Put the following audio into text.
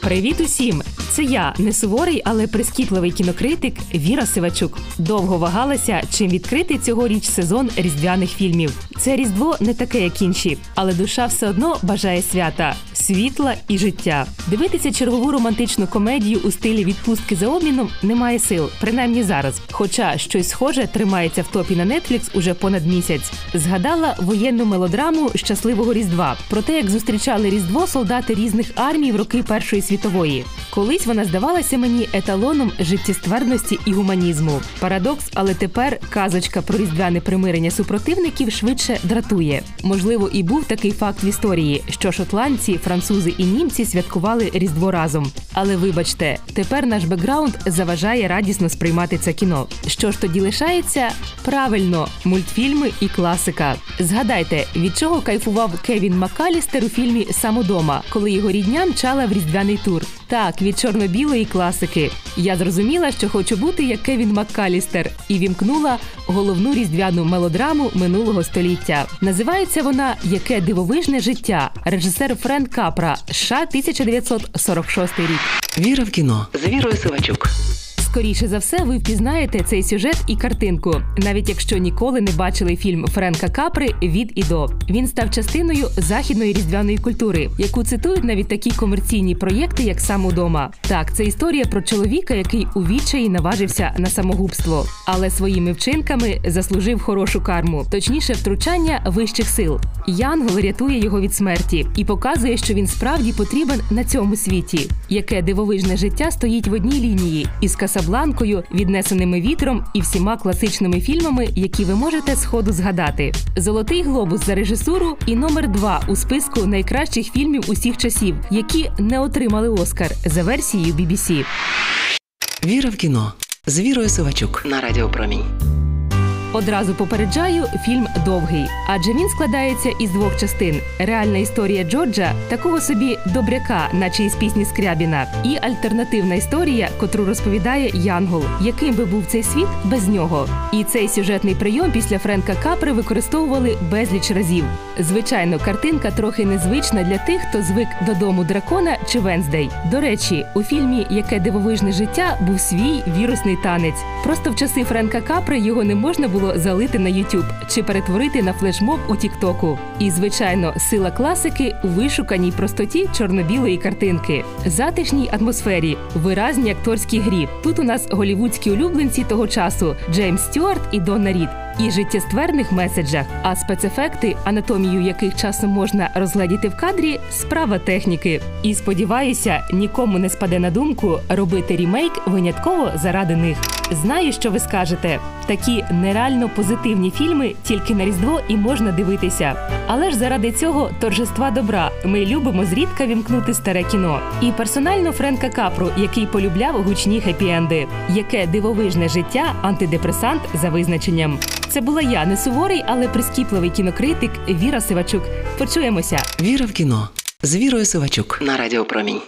Привіт усім! Це я, не суворий, але прискіпливий кінокритик Віра Сивачук. Довго вагалася, чим відкрити цьогоріч сезон різдвяних фільмів. Це різдво не таке, як інші, але душа все одно бажає свята, світла і життя. Дивитися чергову романтичну комедію у стилі відпустки за обміном немає сил, принаймні зараз. Хоча щось схоже тримається в топі на Netflix уже понад місяць. Згадала воєнну мелодраму щасливого різдва про те, як зустрічали різдво солдати різних армій в роки Першої світової. Колись вона здавалася мені еталоном життєствердності і гуманізму. Парадокс, але тепер казочка про різдвяне примирення супротивників швидше дратує. Можливо, і був такий факт в історії, що шотландці, французи і німці святкували різдво разом. Але вибачте, тепер наш бекграунд заважає радісно сприймати це кіно. Що ж тоді лишається? Правильно, мультфільми і класика. Згадайте, від чого кайфував Кевін Маккалістер у фільмі Самодома, коли його рідня мчала в різдвяний тур. Так, від чорно-білої класики. Я зрозуміла, що хочу бути як Кевін Маккалістер, і вімкнула головну різдвяну мелодраму минулого століття. Називається вона Яке дивовижне життя. Режисер Френк Капра, США 1946 рік. Віра в кіно з Вірою Сивачук. Скоріше за все, ви впізнаєте цей сюжет і картинку, навіть якщо ніколи не бачили фільм Френка Капри від і до. Він став частиною західної різдвяної культури, яку цитують навіть такі комерційні проєкти, як сам удома. Так, це історія про чоловіка, який у відчаї наважився на самогубство, але своїми вчинками заслужив хорошу карму, точніше, втручання вищих сил. Янгол рятує його від смерті і показує, що він справді потрібен на цьому світі. Яке дивовижне життя стоїть в одній лінії із Касабланкою, віднесеними вітром і всіма класичними фільмами, які ви можете сходу згадати. Золотий глобус за режисуру і номер два у списку найкращих фільмів усіх часів, які не отримали Оскар за версією BBC. Віра в кіно з Вірою Сивачук на Радіо Промінь. Одразу попереджаю, фільм довгий, адже він складається із двох частин: реальна історія Джорджа, такого собі добряка, наче із пісні Скрябіна, і альтернативна історія, котру розповідає Янгол, яким би був цей світ без нього. І цей сюжетний прийом після Френка Капри використовували безліч разів. Звичайно, картинка трохи незвична для тих, хто звик додому дракона чи Венздей. До речі, у фільмі Яке дивовижне життя був свій вірусний танець. Просто в часи Френка Капри його не можна було залити на YouTube чи перетворити на флешмоб у Тіктоку. І, звичайно, сила класики у вишуканій простоті чорно-білої картинки, затишній атмосфері, виразній акторській грі. Тут у нас голівудські улюбленці того часу Джеймс Стюарт і Донна Рід. І життєстверних меседжах, а спецефекти, анатомію яких часом можна розгледіти в кадрі, справа техніки. І сподіваюся, нікому не спаде на думку робити рімейк винятково заради них. Знаю, що ви скажете. Такі нереально позитивні фільми тільки на різдво і можна дивитися. Але ж заради цього торжества добра ми любимо зрідка вімкнути старе кіно. І персонально Френка Капру, який полюбляв гучні хеппі-енди. Яке дивовижне життя, антидепресант за визначенням. Це була я, не суворий, але прискіпливий кінокритик Віра Сивачук. Почуємося. Віра в кіно з Вірою Сивачук на Радіо Промінь.